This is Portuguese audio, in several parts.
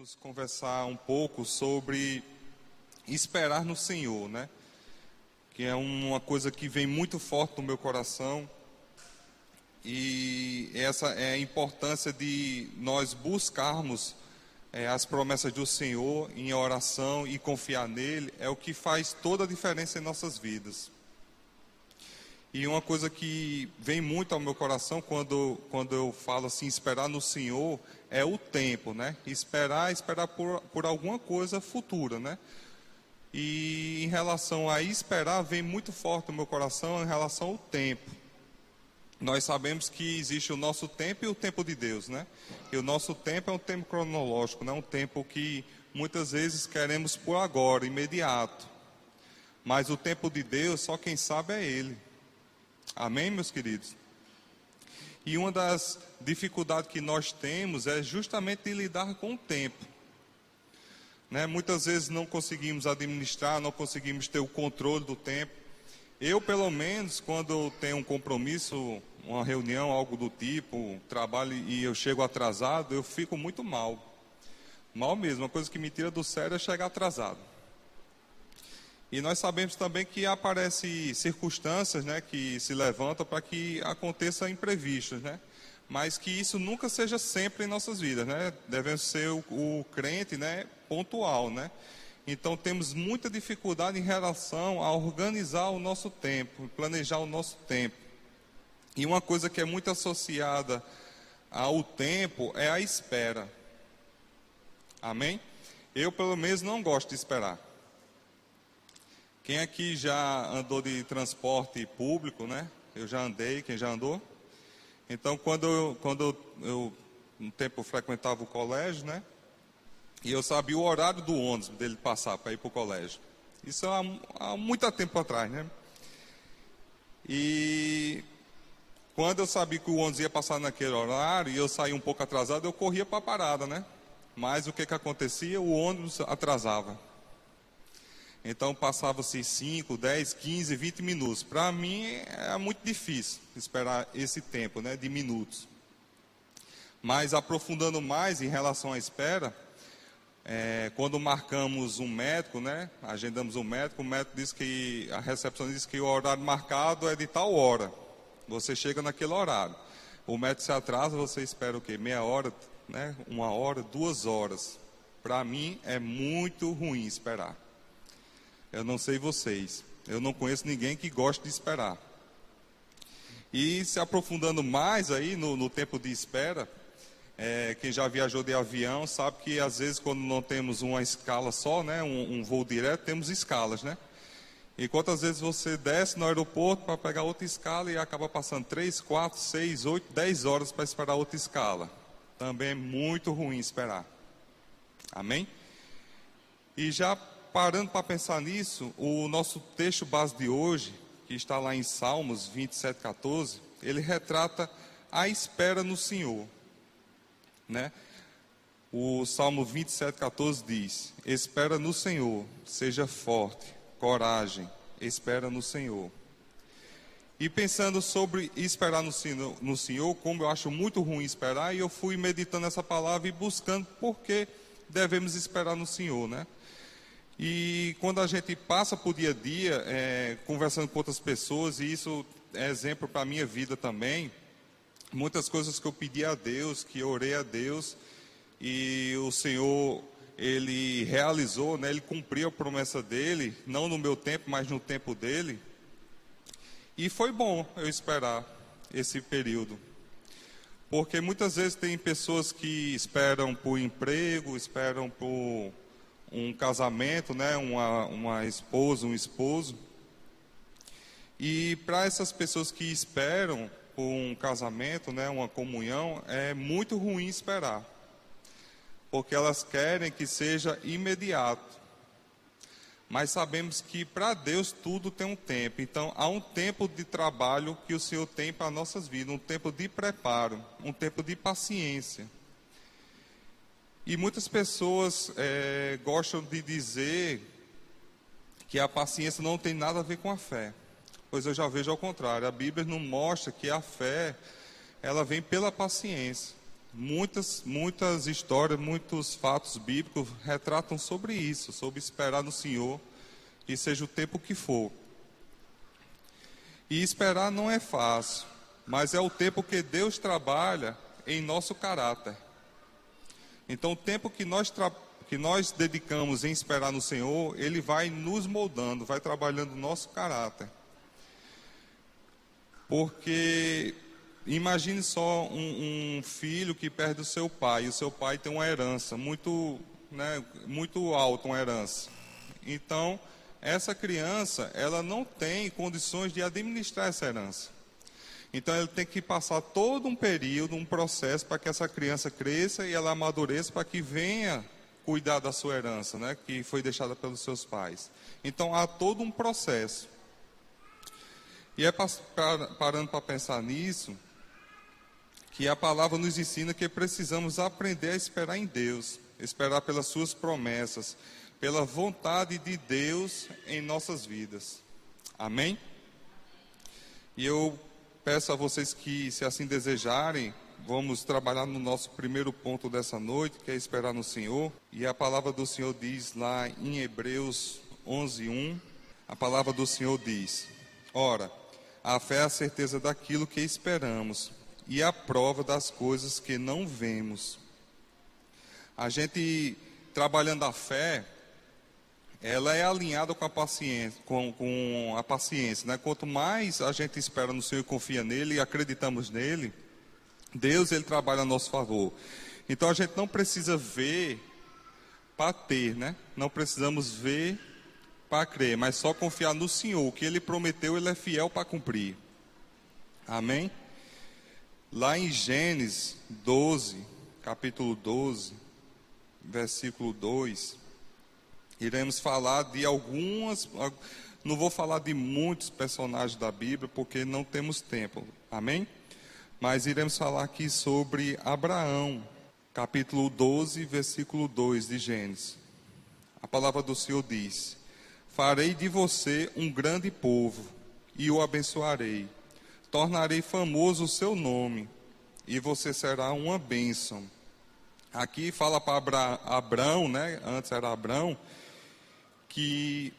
queremos conversar um pouco sobre esperar no Senhor, né? Que é uma coisa que vem muito forte no meu coração. E essa é a importância de nós buscarmos é, as promessas do Senhor em oração e confiar nele, é o que faz toda a diferença em nossas vidas. E uma coisa que vem muito ao meu coração quando, quando eu falo assim, esperar no Senhor, é o tempo, né? Esperar, esperar por, por alguma coisa futura, né? E em relação a esperar, vem muito forte no meu coração em relação ao tempo. Nós sabemos que existe o nosso tempo e o tempo de Deus, né? E o nosso tempo é um tempo cronológico, não é um tempo que muitas vezes queremos por agora, imediato. Mas o tempo de Deus, só quem sabe é Ele. Amém, meus queridos? E uma das dificuldades que nós temos é justamente de lidar com o tempo. Né? Muitas vezes não conseguimos administrar, não conseguimos ter o controle do tempo. Eu, pelo menos, quando tenho um compromisso, uma reunião, algo do tipo, trabalho e eu chego atrasado, eu fico muito mal. Mal mesmo, uma coisa que me tira do sério é chegar atrasado. E nós sabemos também que aparecem circunstâncias né, que se levantam para que aconteçam imprevistos, né? Mas que isso nunca seja sempre em nossas vidas, né? Devemos ser o, o crente né, pontual, né? Então temos muita dificuldade em relação a organizar o nosso tempo, planejar o nosso tempo. E uma coisa que é muito associada ao tempo é a espera. Amém? Eu, pelo menos, não gosto de esperar. Quem aqui já andou de transporte público, né? Eu já andei, quem já andou? Então, quando eu, quando eu, eu um tempo frequentava o colégio, né? E eu sabia o horário do ônibus dele passar para ir para o colégio. Isso há, há muito tempo atrás, né? E quando eu sabia que o ônibus ia passar naquele horário e eu saía um pouco atrasado, eu corria para a parada, né? Mas o que, que acontecia? O ônibus atrasava. Então passava-se 5, 10, 15, 20 minutos. Para mim é muito difícil esperar esse tempo né, de minutos. Mas aprofundando mais em relação à espera, é, quando marcamos um médico, né, agendamos um médico, o médico diz que, a recepção diz que o horário marcado é de tal hora. Você chega naquele horário. O médico se atrasa, você espera o quê? Meia hora, né, uma hora, duas horas. Para mim é muito ruim esperar. Eu não sei vocês. Eu não conheço ninguém que goste de esperar. E se aprofundando mais aí no, no tempo de espera, é, quem já viajou de avião sabe que às vezes quando não temos uma escala só, né, um, um voo direto, temos escalas, né? E quantas vezes você desce no aeroporto para pegar outra escala e acaba passando 3, 4, 6, 8, 10 horas para esperar outra escala. Também é muito ruim esperar. Amém? E já parando para pensar nisso, o nosso texto base de hoje, que está lá em Salmos 27, 14, ele retrata a espera no Senhor. Né? O Salmo 27, 14 diz: Espera no Senhor, seja forte, coragem, espera no Senhor. E pensando sobre esperar no no Senhor, como eu acho muito ruim esperar, e eu fui meditando essa palavra e buscando por que devemos esperar no Senhor, né? E quando a gente passa por dia a dia, é, conversando com outras pessoas, e isso é exemplo para a minha vida também, muitas coisas que eu pedi a Deus, que eu orei a Deus, e o Senhor, Ele realizou, né, Ele cumpriu a promessa dEle, não no meu tempo, mas no tempo dEle. E foi bom eu esperar esse período. Porque muitas vezes tem pessoas que esperam por emprego, esperam por um casamento, né, uma, uma esposa, um esposo. E para essas pessoas que esperam por um casamento, né, uma comunhão, é muito ruim esperar. Porque elas querem que seja imediato. Mas sabemos que para Deus tudo tem um tempo. Então há um tempo de trabalho que o Senhor tem para nossas vidas, um tempo de preparo, um tempo de paciência. E muitas pessoas é, gostam de dizer que a paciência não tem nada a ver com a fé. Pois eu já vejo ao contrário. A Bíblia não mostra que a fé ela vem pela paciência. Muitas, muitas histórias, muitos fatos bíblicos retratam sobre isso, sobre esperar no Senhor, e seja o tempo que for. E esperar não é fácil, mas é o tempo que Deus trabalha em nosso caráter. Então, o tempo que nós, que nós dedicamos em esperar no Senhor, Ele vai nos moldando, vai trabalhando o nosso caráter. Porque imagine só um, um, filho que perde o seu pai, e o seu pai tem uma herança muito, né, muito alta, uma herança. Então, essa criança, ela não tem condições de administrar essa herança. Então ele tem que passar todo um período, um processo para que essa criança cresça e ela amadureça para que venha cuidar da sua herança, né, que foi deixada pelos seus pais. Então há todo um processo. E é parando para pensar nisso, que a palavra nos ensina que precisamos aprender a esperar em Deus, esperar pelas suas promessas, pela vontade de Deus em nossas vidas. Amém? E eu peço a vocês que, se assim desejarem, vamos trabalhar no nosso primeiro ponto dessa noite, que é esperar no Senhor. E a palavra do Senhor diz lá em Hebreus 11:1, a palavra do Senhor diz: Ora, a fé é a certeza daquilo que esperamos e a prova das coisas que não vemos. A gente trabalhando a fé, ela é alinhada com a paciência, com, com a paciência, né? Quanto mais a gente espera no Senhor e confia nele e acreditamos nele, Deus ele trabalha a nosso favor. Então a gente não precisa ver para ter, né? Não precisamos ver para crer, mas só confiar no Senhor. O que ele prometeu, ele é fiel para cumprir. Amém? Lá em Gênesis 12, capítulo 12, versículo 2, iremos falar de algumas, não vou falar de muitos personagens da Bíblia, porque não temos tempo, amém? Mas iremos falar aqui sobre Abraão, capítulo 12, versículo 2 de Gênesis. A palavra do Senhor diz: Farei de você um grande povo e o abençoarei. Tornarei famoso o seu nome e você será uma bênção. Aqui fala para Abraão, né? Antes era Abraão, que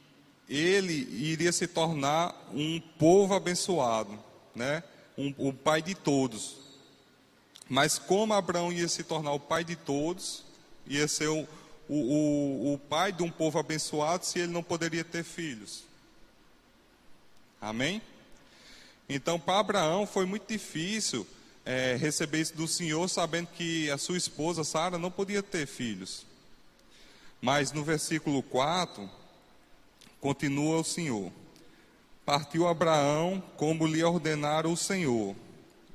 ele iria se tornar um povo abençoado, né? Um, o pai de todos. Mas como Abraão ia se tornar o pai de todos, ia ser o, o, o, o pai de um povo abençoado se ele não poderia ter filhos. Amém? Então, para Abraão foi muito difícil é, receber isso do Senhor, sabendo que a sua esposa Sara não podia ter filhos. Mas no versículo 4, Continua o Senhor. Partiu Abraão como lhe ordenara o Senhor,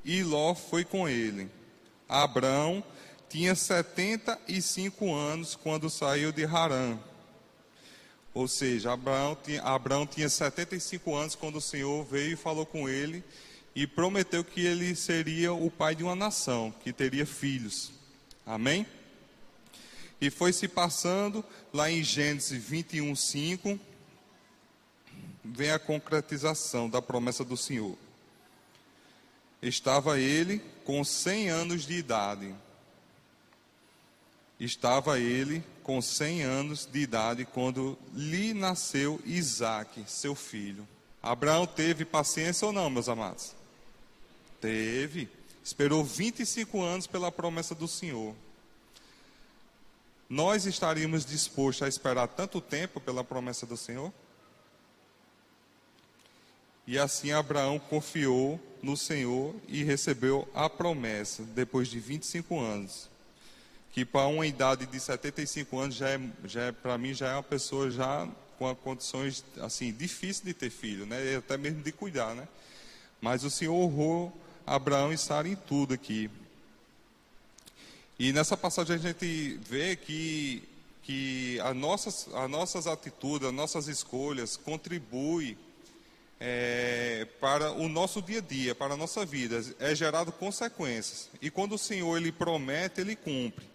e Ló foi com ele. Abraão tinha 75 anos quando saiu de Harã. Ou seja, Abraão tinha, Abraão tinha 75 anos quando o Senhor veio e falou com ele e prometeu que ele seria o pai de uma nação, que teria filhos. Amém? E foi se passando lá em Gênesis 21, 5 vem a concretização da promessa do Senhor. Estava ele com 100 anos de idade. Estava ele com 100 anos de idade quando lhe nasceu Isaac, seu filho. Abraão teve paciência ou não, meus amados? Teve. Esperou 25 anos pela promessa do Senhor. Nós estaríamos dispostos a esperar tanto tempo pela promessa do Senhor? E assim Abraão confiou no Senhor e recebeu a promessa depois de 25 anos. Que para uma idade de 75 anos já é, já é para mim já é uma pessoa já com condições assim difíceis de ter filho, né? E até mesmo de cuidar, né? Mas o Senhor honrou Abraão e Sara em tudo aqui. E nessa passagem a gente vê que que as nossas, as nossas atitudes, as nossas escolhas contribuem é, para o nosso dia a dia, para a nossa vida, é gerado consequências. E quando o Senhor ele promete, ele cumpre.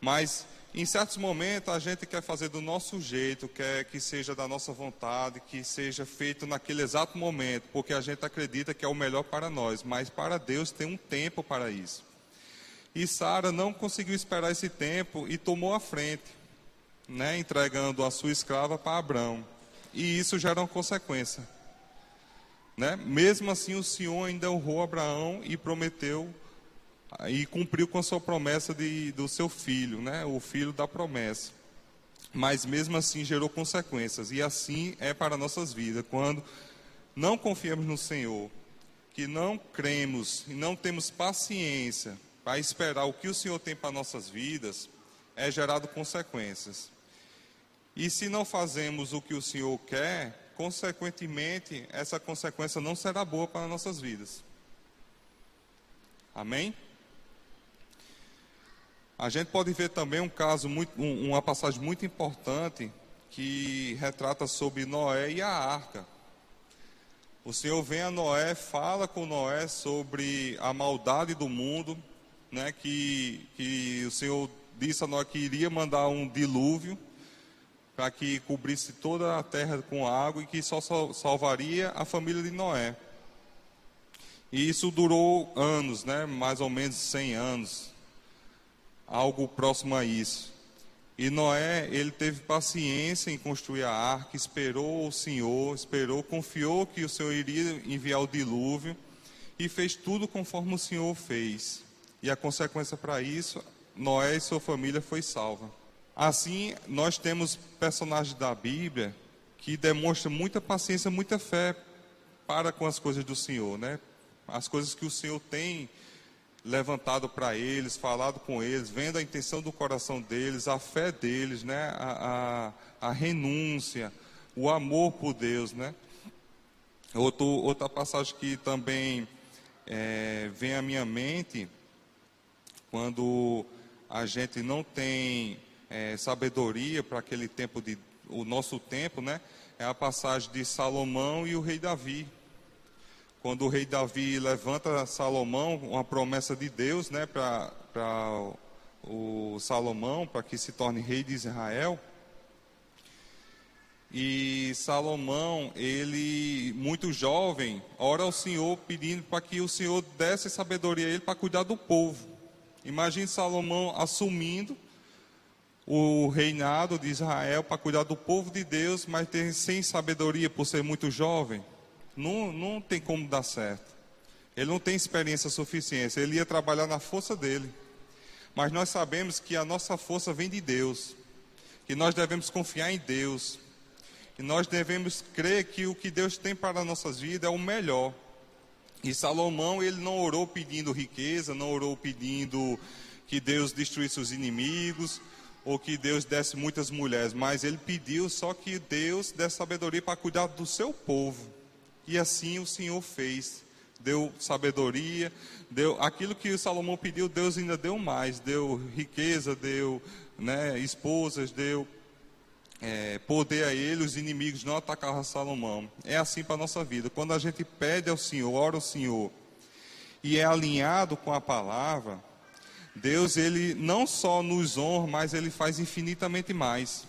Mas em certos momentos a gente quer fazer do nosso jeito, quer que seja da nossa vontade, que seja feito naquele exato momento, porque a gente acredita que é o melhor para nós, mas para Deus tem um tempo para isso. E Sara não conseguiu esperar esse tempo e tomou a frente, né, entregando a sua escrava para Abraão. E isso gera uma consequência. Né? Mesmo assim, o Senhor ainda honrou Abraão e prometeu e cumpriu com a sua promessa de, do seu filho, né? o filho da promessa. Mas mesmo assim gerou consequências, e assim é para nossas vidas. Quando não confiamos no Senhor, que não cremos e não temos paciência para esperar o que o Senhor tem para nossas vidas, é gerado consequências. E se não fazemos o que o Senhor quer, consequentemente, essa consequência não será boa para nossas vidas. Amém? A gente pode ver também um caso, muito, uma passagem muito importante que retrata sobre Noé e a arca. O Senhor vem a Noé, fala com Noé sobre a maldade do mundo, né, que, que o Senhor disse a Noé que iria mandar um dilúvio para que cobrisse toda a terra com água e que só salvaria a família de Noé. E isso durou anos, né? mais ou menos 100 anos, algo próximo a isso. E Noé, ele teve paciência em construir a arca, esperou o Senhor, esperou, confiou que o Senhor iria enviar o dilúvio e fez tudo conforme o Senhor fez. E a consequência para isso, Noé e sua família foi salva. Assim, nós temos personagens da Bíblia que demonstram muita paciência, muita fé para com as coisas do Senhor, né? As coisas que o Senhor tem levantado para eles, falado com eles, vendo a intenção do coração deles, a fé deles, né? A, a, a renúncia, o amor por Deus, né? Outro, outra passagem que também é, vem à minha mente, quando a gente não tem é, sabedoria para aquele tempo de o nosso tempo, né? É a passagem de Salomão e o rei Davi. Quando o rei Davi levanta Salomão, uma promessa de Deus, né, para o Salomão, para que se torne rei de Israel. E Salomão, ele, muito jovem, ora ao Senhor pedindo para que o Senhor desse sabedoria a ele para cuidar do povo. Imagine Salomão assumindo o reinado de Israel para cuidar do povo de Deus, mas ter, sem sabedoria por ser muito jovem, não, não tem como dar certo. Ele não tem experiência suficiente, ele ia trabalhar na força dele. Mas nós sabemos que a nossa força vem de Deus, que nós devemos confiar em Deus, e nós devemos crer que o que Deus tem para as nossas vidas é o melhor. E Salomão, ele não orou pedindo riqueza, não orou pedindo que Deus destruísse os inimigos, ou que Deus desse muitas mulheres, mas ele pediu só que Deus desse sabedoria para cuidar do seu povo. E assim o Senhor fez. Deu sabedoria, deu aquilo que Salomão pediu, Deus ainda deu mais, deu riqueza, deu né, esposas, deu é, poder a ele, os inimigos não atacaram Salomão. É assim para a nossa vida. Quando a gente pede ao Senhor, ora ao Senhor, e é alinhado com a palavra, Deus, ele não só nos honra, mas ele faz infinitamente mais.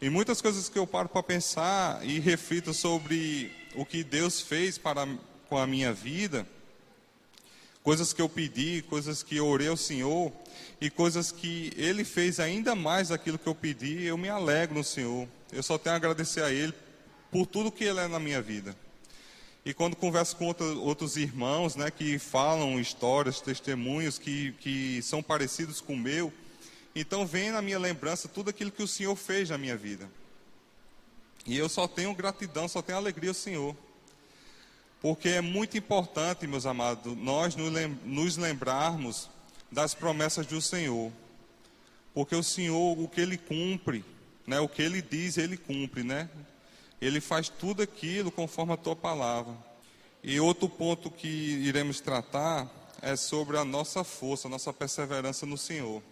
E muitas coisas que eu paro para pensar e reflito sobre o que Deus fez para com a minha vida, coisas que eu pedi, coisas que eu orei ao Senhor e coisas que Ele fez ainda mais daquilo que eu pedi, eu me alegro no Senhor. Eu só tenho a agradecer a Ele por tudo que Ele é na minha vida. E quando converso com outro, outros irmãos, né, que falam histórias, testemunhos que, que são parecidos com o meu, então vem na minha lembrança tudo aquilo que o Senhor fez na minha vida. E eu só tenho gratidão, só tenho alegria ao Senhor. Porque é muito importante, meus amados, nós nos lembrarmos das promessas do Senhor. Porque o Senhor, o que Ele cumpre, né, o que Ele diz, Ele cumpre, né? Ele faz tudo aquilo conforme a tua palavra. E outro ponto que iremos tratar é sobre a nossa força, a nossa perseverança no Senhor.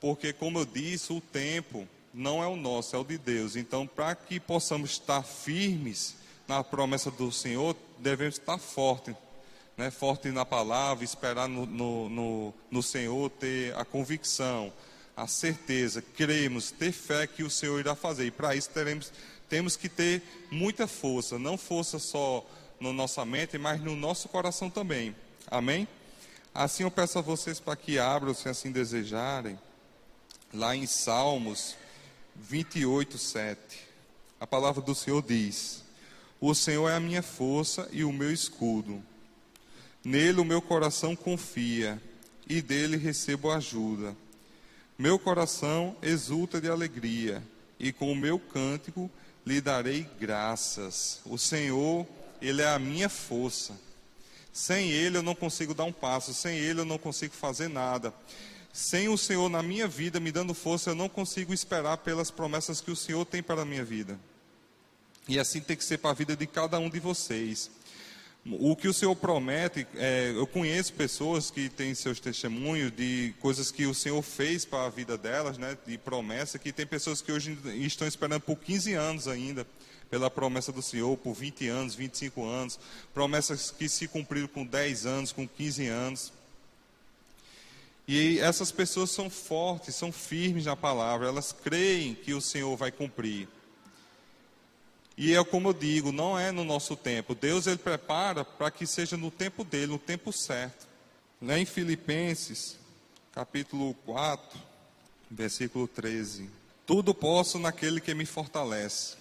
Porque, como eu disse, o tempo não é o nosso, é o de Deus. Então, para que possamos estar firmes na promessa do Senhor, devemos estar fortes. Né? Forte na palavra, esperar no, no, no, no Senhor, ter a convicção, a certeza, cremos, ter fé que o Senhor irá fazer. E para isso teremos temos que ter muita força, não força só na nossa mente, mas no nosso coração também. Amém? Assim eu peço a vocês para que abram, se assim desejarem, lá em Salmos 28, 7. A palavra do Senhor diz: O Senhor é a minha força e o meu escudo. Nele o meu coração confia e dele recebo ajuda. Meu coração exulta de alegria e com o meu cântico lhe darei graças. O Senhor, ele é a minha força. Sem ele eu não consigo dar um passo, sem ele eu não consigo fazer nada. Sem o Senhor na minha vida me dando força, eu não consigo esperar pelas promessas que o Senhor tem para a minha vida. E assim tem que ser para a vida de cada um de vocês. O que o Senhor promete, é, eu conheço pessoas que têm seus testemunhos de coisas que o Senhor fez para a vida delas, né, de promessa, que tem pessoas que hoje estão esperando por 15 anos ainda, pela promessa do Senhor, por 20 anos, 25 anos, promessas que se cumpriram com 10 anos, com 15 anos. E essas pessoas são fortes, são firmes na palavra, elas creem que o Senhor vai cumprir. E é como eu digo, não é no nosso tempo. Deus ele prepara para que seja no tempo dele, no tempo certo. Lá em Filipenses, capítulo 4, versículo 13. Tudo posso naquele que me fortalece.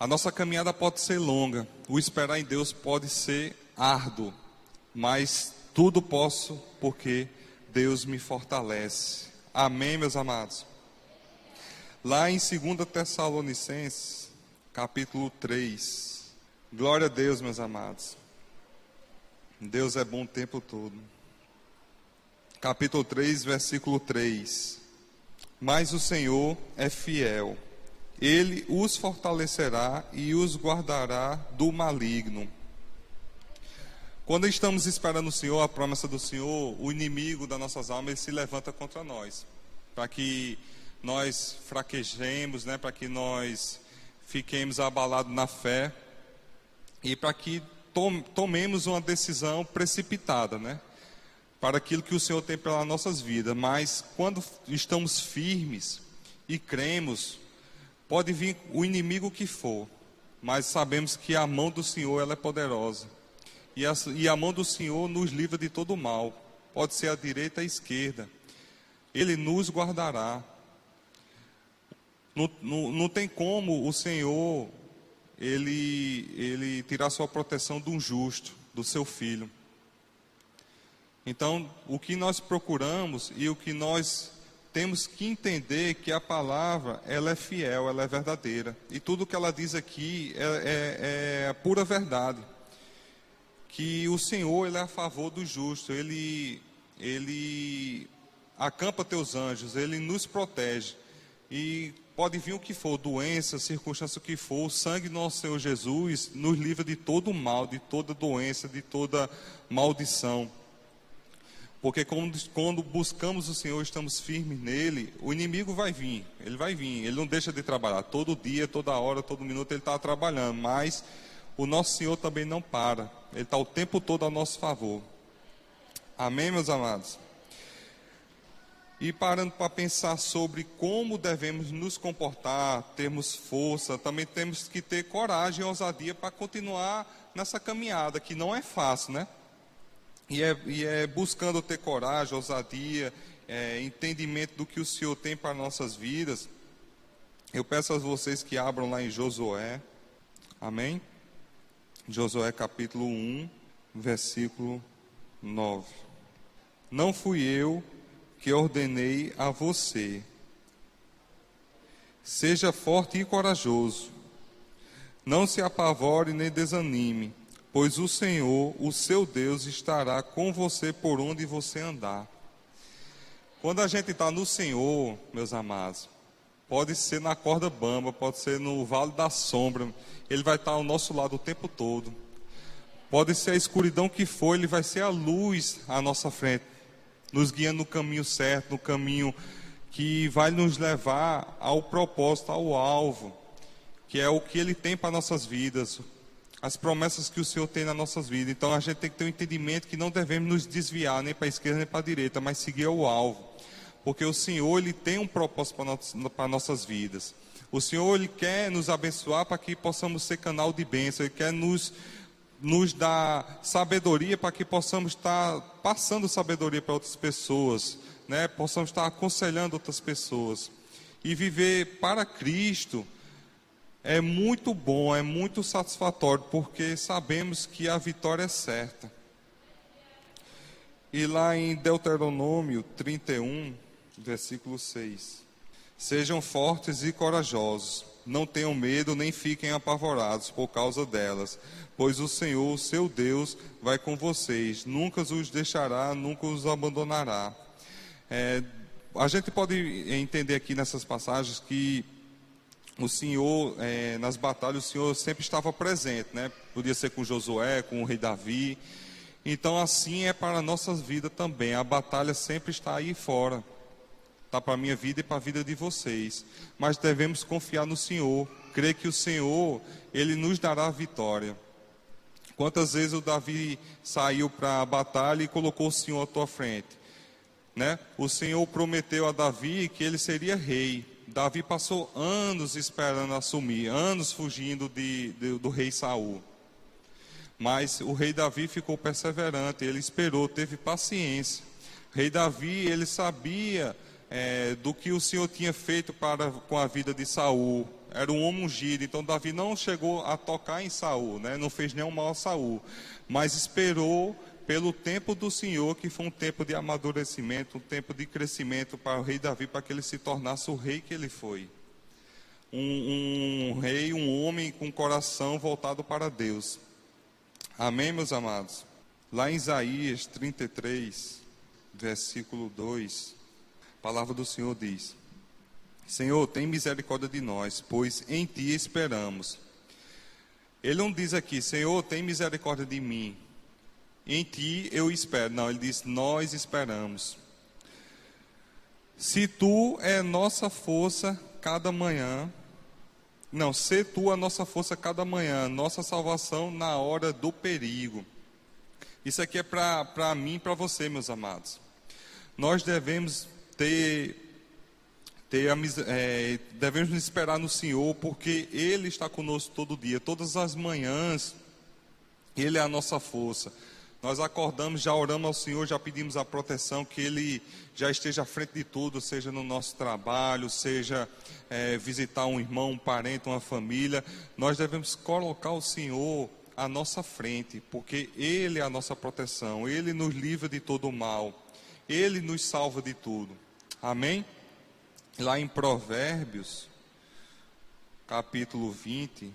A nossa caminhada pode ser longa, o esperar em Deus pode ser árduo, mas tudo posso porque Deus me fortalece. Amém, meus amados? Lá em 2 Tessalonicenses, capítulo 3. Glória a Deus, meus amados. Deus é bom o tempo todo. Capítulo 3, versículo 3. Mas o Senhor é fiel. Ele os fortalecerá e os guardará do maligno. Quando estamos esperando o Senhor, a promessa do Senhor, o inimigo das nossas almas se levanta contra nós, para que nós fraquejemos, né, para que nós fiquemos abalados na fé e para que tomemos uma decisão precipitada, né, para aquilo que o Senhor tem pelas nossas vidas. Mas quando estamos firmes e cremos, pode vir o inimigo que for, mas sabemos que a mão do Senhor ela é poderosa e a, e a mão do Senhor nos livra de todo mal. Pode ser a direita ou a esquerda. Ele nos guardará. Não, não, não tem como o Senhor ele, ele tirar sua proteção de um justo, do seu filho. Então, o que nós procuramos e o que nós temos que entender que a palavra ela é fiel, ela é verdadeira. E tudo que ela diz aqui é, é, é a pura verdade que o Senhor ele é a favor do justo, ele, ele acampa teus anjos, ele nos protege. E pode vir o que for, doença, circunstância o que for, o sangue do nosso Senhor Jesus nos livra de todo mal, de toda doença, de toda maldição. Porque quando, buscamos o Senhor, estamos firmes nele, o inimigo vai vir, ele vai vir, ele não deixa de trabalhar. Todo dia, toda hora, todo minuto ele está trabalhando, mas o nosso Senhor também não para, Ele está o tempo todo a nosso favor. Amém, meus amados? E parando para pensar sobre como devemos nos comportar, termos força, também temos que ter coragem e ousadia para continuar nessa caminhada, que não é fácil, né? E é, e é buscando ter coragem, ousadia, é, entendimento do que o Senhor tem para nossas vidas. Eu peço a vocês que abram lá em Josué. Amém? Josué capítulo 1, versículo 9. Não fui eu que ordenei a você. Seja forte e corajoso. Não se apavore nem desanime, pois o Senhor, o seu Deus, estará com você por onde você andar. Quando a gente está no Senhor, meus amados, pode ser na corda bamba, pode ser no vale da sombra, ele vai estar ao nosso lado o tempo todo. Pode ser a escuridão que for, Ele vai ser a luz à nossa frente, nos guiando no caminho certo, no caminho que vai nos levar ao propósito, ao alvo, que é o que Ele tem para nossas vidas, as promessas que o Senhor tem nas nossas vidas. Então a gente tem que ter um entendimento que não devemos nos desviar nem para a esquerda nem para a direita, mas seguir o alvo, porque o Senhor Ele tem um propósito para, para nossas vidas. O Senhor ele quer nos abençoar para que possamos ser canal de bênção, Ele quer nos nos dá sabedoria para que possamos estar passando sabedoria para outras pessoas, né? Possamos estar aconselhando outras pessoas. E viver para Cristo é muito bom, é muito satisfatório, porque sabemos que a vitória é certa. E lá em Deuteronômio 31, versículo 6. Sejam fortes e corajosos, não tenham medo nem fiquem apavorados por causa delas, pois o Senhor, seu Deus, vai com vocês, nunca os deixará, nunca os abandonará. É, a gente pode entender aqui nessas passagens que o Senhor, é, nas batalhas, o Senhor sempre estava presente, né? Podia ser com Josué, com o rei Davi. Então, assim é para a nossa vida também. A batalha sempre está aí fora. Está para a minha vida e para a vida de vocês. Mas devemos confiar no Senhor. Crer que o Senhor, Ele nos dará a vitória. Quantas vezes o Davi saiu para a batalha e colocou o Senhor à tua frente? Né? O Senhor prometeu a Davi que ele seria rei. Davi passou anos esperando assumir, anos fugindo de, de, do rei Saul. Mas o rei Davi ficou perseverante, ele esperou, teve paciência. O rei Davi, ele sabia é, do que o Senhor tinha feito para com a vida de Saul era um homem ungido, então Davi não chegou a tocar em Saul, né? não fez nenhum mal a Saul, mas esperou pelo tempo do Senhor, que foi um tempo de amadurecimento, um tempo de crescimento para o rei Davi, para que ele se tornasse o rei que ele foi. Um, um rei, um homem com coração voltado para Deus. Amém, meus amados? Lá em Isaías 33, versículo 2, a palavra do Senhor diz: Senhor, tem misericórdia de nós, pois em ti esperamos. Ele não diz aqui, Senhor, tem misericórdia de mim, em ti eu espero. Não, ele diz, nós esperamos. Se tu é nossa força cada manhã, não, se tu a nossa força cada manhã, nossa salvação na hora do perigo. Isso aqui é para mim e para você, meus amados. Nós devemos ter ter é, devemos esperar no Senhor, porque Ele está conosco todo dia, todas as manhãs, Ele é a nossa força. Nós acordamos, já oramos ao Senhor, já pedimos a proteção, que Ele já esteja à frente de tudo, seja no nosso trabalho, seja é, visitar um irmão, um parente, uma família. Nós devemos colocar o Senhor à nossa frente, porque Ele é a nossa proteção, Ele nos livra de todo o mal, Ele nos salva de tudo. Amém? Lá em Provérbios, capítulo 20,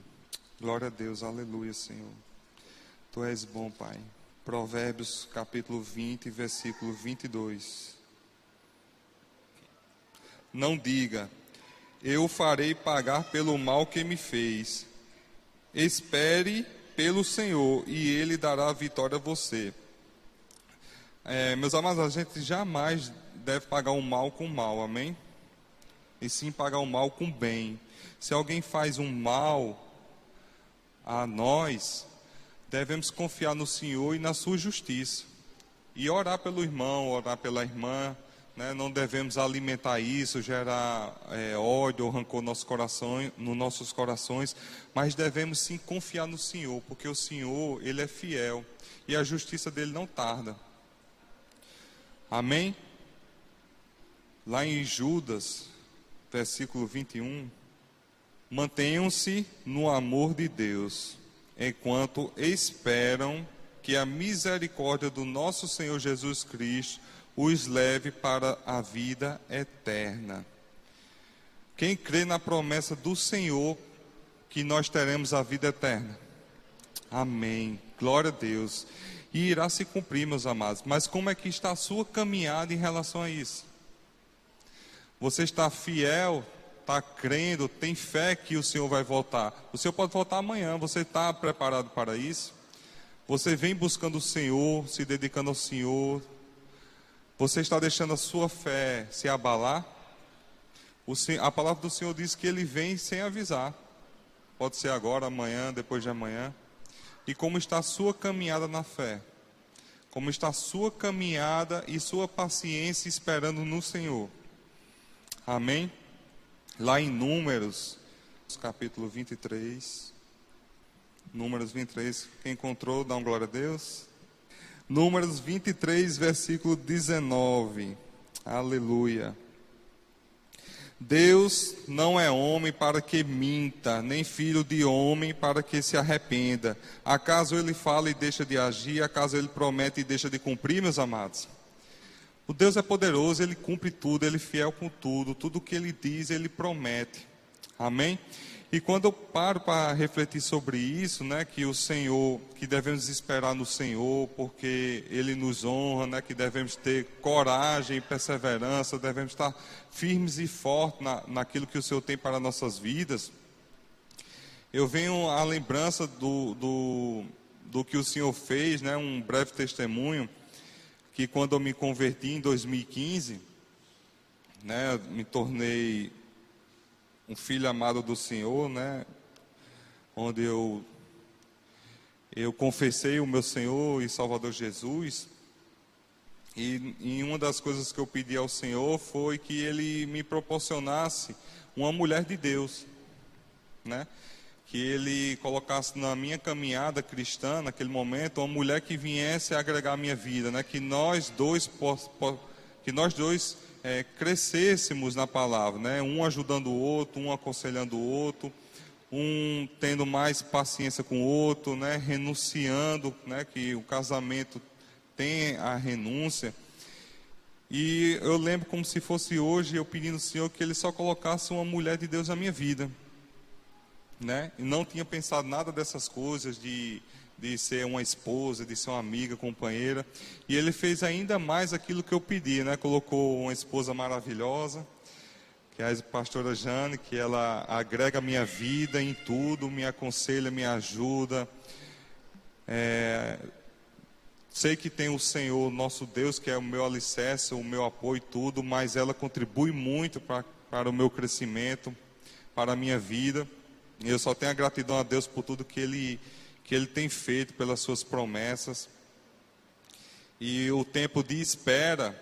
glória a Deus, aleluia, Senhor. Tu és bom, Pai. Provérbios, capítulo 20, versículo 22. Não diga, eu farei pagar pelo mal que me fez. Espere pelo Senhor e Ele dará a vitória a você. É, meus amados, a gente jamais deve pagar o mal com o mal, amém? e sim pagar o mal com bem. Se alguém faz um mal a nós, devemos confiar no Senhor e na sua justiça. E orar pelo irmão, orar pela irmã. Né? Não devemos alimentar isso, gerar é, ódio ou rancor nos, corações, nos nossos corações, mas devemos sim confiar no Senhor, porque o Senhor, Ele é fiel e a justiça dele não tarda. Amém? Lá em Judas, versículo 21. Mantenham-se no amor de Deus, enquanto esperam que a misericórdia do nosso Senhor Jesus Cristo os leve para a vida eterna. Quem crê na promessa do Senhor que nós teremos a vida eterna? Amém. Glória a Deus. E irá se cumprir, meus amados. Mas como é que está a sua caminhada em relação a isso? Você está fiel, está crendo, tem fé que o Senhor vai voltar. O Senhor pode voltar amanhã. Você está preparado para isso? Você vem buscando o Senhor, se dedicando ao Senhor. Você está deixando a sua fé se abalar? Senhor, a palavra do Senhor diz que ele vem sem avisar. Pode ser agora, amanhã, depois de amanhã. E como está a sua caminhada na fé? Como está a sua caminhada e sua paciência esperando no Senhor? Amém? Lá em Números, capítulo 23, Números 23, quem encontrou, dá um glória a Deus. Números 23, versículo 19. Aleluia. Deus não é homem para que minta, nem filho de homem para que se arrependa. Acaso ele fala e deixa de agir, acaso ele promete e deixa de cumprir, meus amados? O Deus é poderoso, ele cumpre tudo, ele é fiel com tudo, tudo que ele diz, ele promete. Amém? E quando eu paro para refletir sobre isso, né, que o Senhor, que devemos esperar no Senhor, porque Ele nos honra, né, que devemos ter coragem e perseverança, devemos estar firmes e fortes na, naquilo que o Senhor tem para nossas vidas. Eu venho à lembrança do, do, do que o Senhor fez, né, um breve testemunho, que quando eu me converti em 2015, né, me tornei um filho amado do Senhor, né? Onde eu eu confessei o meu Senhor e Salvador Jesus. E, e uma das coisas que eu pedi ao Senhor foi que Ele me proporcionasse uma mulher de Deus, né? Que Ele colocasse na minha caminhada cristã, naquele momento, uma mulher que viesse a agregar a minha vida, né? Que nós dois, que nós dois é, crescêssemos na palavra, né? um ajudando o outro, um aconselhando o outro, um tendo mais paciência com o outro, né? renunciando, né? que o casamento tem a renúncia. E eu lembro como se fosse hoje eu pedindo ao Senhor que Ele só colocasse uma mulher de Deus na minha vida. Né? E não tinha pensado nada dessas coisas de de ser uma esposa, de ser uma amiga, companheira. E ele fez ainda mais aquilo que eu pedi, né? Colocou uma esposa maravilhosa, que é a pastora Jane, que ela agrega a minha vida em tudo, me aconselha, me ajuda. É, sei que tem o Senhor, nosso Deus, que é o meu alicerce, o meu apoio tudo, mas ela contribui muito para o meu crescimento, para a minha vida. Eu só tenho a gratidão a Deus por tudo que Ele que Ele tem feito, pelas suas promessas. E o tempo de espera,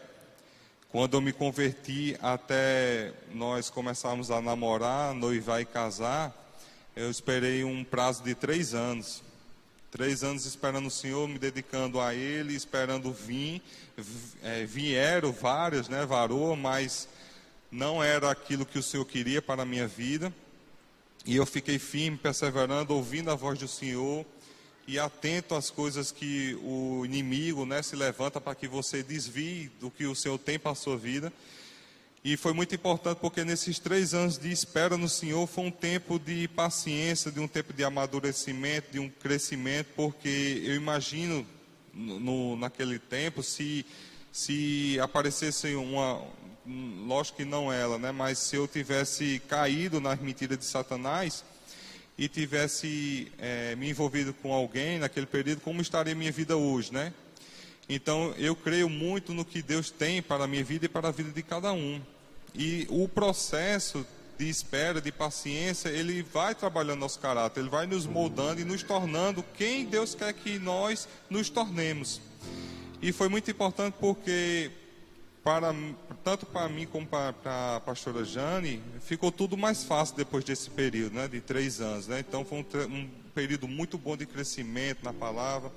quando eu me converti até nós começarmos a namorar, noivar e casar, eu esperei um prazo de três anos. Três anos esperando o Senhor, me dedicando a Ele, esperando vir. É, vieram vários, né, varou, mas não era aquilo que o Senhor queria para a minha vida. E eu fiquei firme, perseverando, ouvindo a voz do Senhor e atento às coisas que o inimigo né, se levanta para que você desvie do que o Senhor tem para a sua vida. E foi muito importante porque nesses três anos de espera no Senhor foi um tempo de paciência, de um tempo de amadurecimento, de um crescimento, porque eu imagino no, naquele tempo se, se aparecesse uma, lógico que não ela, né, mas se eu tivesse caído nas mentiras de Satanás, e tivesse é, me envolvido com alguém naquele período, como estaria minha vida hoje, né? Então, eu creio muito no que Deus tem para a minha vida e para a vida de cada um. E o processo de espera, de paciência, ele vai trabalhando nosso caráter, ele vai nos moldando e nos tornando quem Deus quer que nós nos tornemos. E foi muito importante porque para, tanto para mim como para, para a pastora Jane, ficou tudo mais fácil depois desse período, né, de três anos. Né? Então foi um, um período muito bom de crescimento na palavra,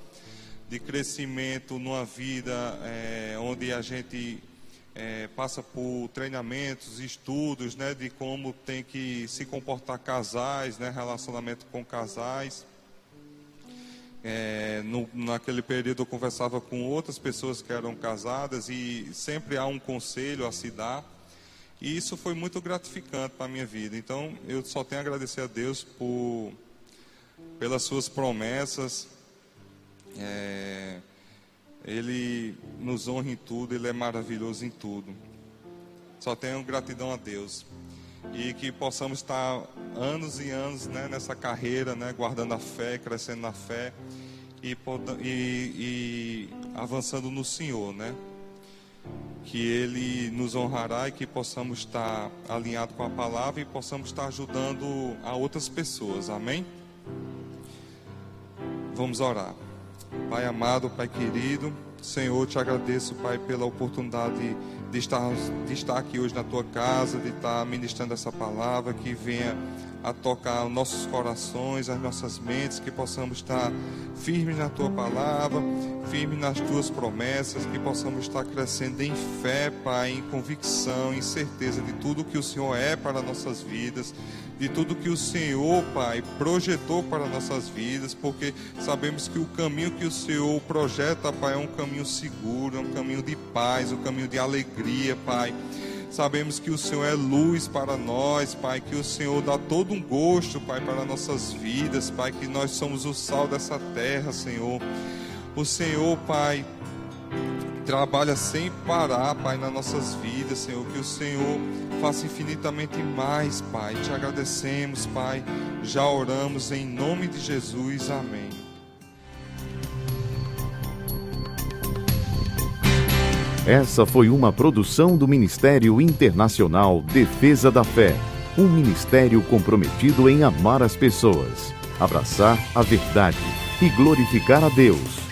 de crescimento numa vida é, onde a gente é, passa por treinamentos, estudos, né, de como tem que se comportar casais, né, relacionamento com casais. É, no, naquele período eu conversava com outras pessoas que eram casadas e sempre há um conselho a se dar. E isso foi muito gratificante para a minha vida. Então eu só tenho a agradecer a Deus por, pelas suas promessas. É, ele nos honra em tudo, Ele é maravilhoso em tudo. Só tenho gratidão a Deus. E que possamos estar anos e anos né, nessa carreira, né, guardando a fé, crescendo na fé e, e, e avançando no Senhor, né? Que Ele nos honrará e que possamos estar alinhados com a palavra e possamos estar ajudando a outras pessoas, amém? Vamos orar. Pai amado, Pai querido, Senhor, te agradeço, Pai, pela oportunidade de estar, de estar aqui hoje na tua casa, de estar ministrando essa palavra, que venha a tocar os nossos corações, as nossas mentes, que possamos estar firmes na tua palavra, firmes nas tuas promessas, que possamos estar crescendo em fé, Pai, em convicção, em certeza de tudo que o Senhor é para nossas vidas, de tudo que o Senhor, Pai, projetou para nossas vidas, porque sabemos que o caminho que o Senhor projeta, Pai, é um caminho seguro, é um caminho de paz, um caminho de alegria, Pai. Sabemos que o Senhor é luz para nós, Pai, que o Senhor dá todo um gosto, Pai, para nossas vidas, Pai, que nós somos o sal dessa terra, Senhor. O Senhor, Pai, trabalha sem parar, Pai, nas nossas vidas, Senhor. Que o Senhor faça infinitamente mais, Pai. Te agradecemos, Pai. Já oramos em nome de Jesus. Amém. Essa foi uma produção do Ministério Internacional Defesa da Fé, um ministério comprometido em amar as pessoas, abraçar a verdade e glorificar a Deus.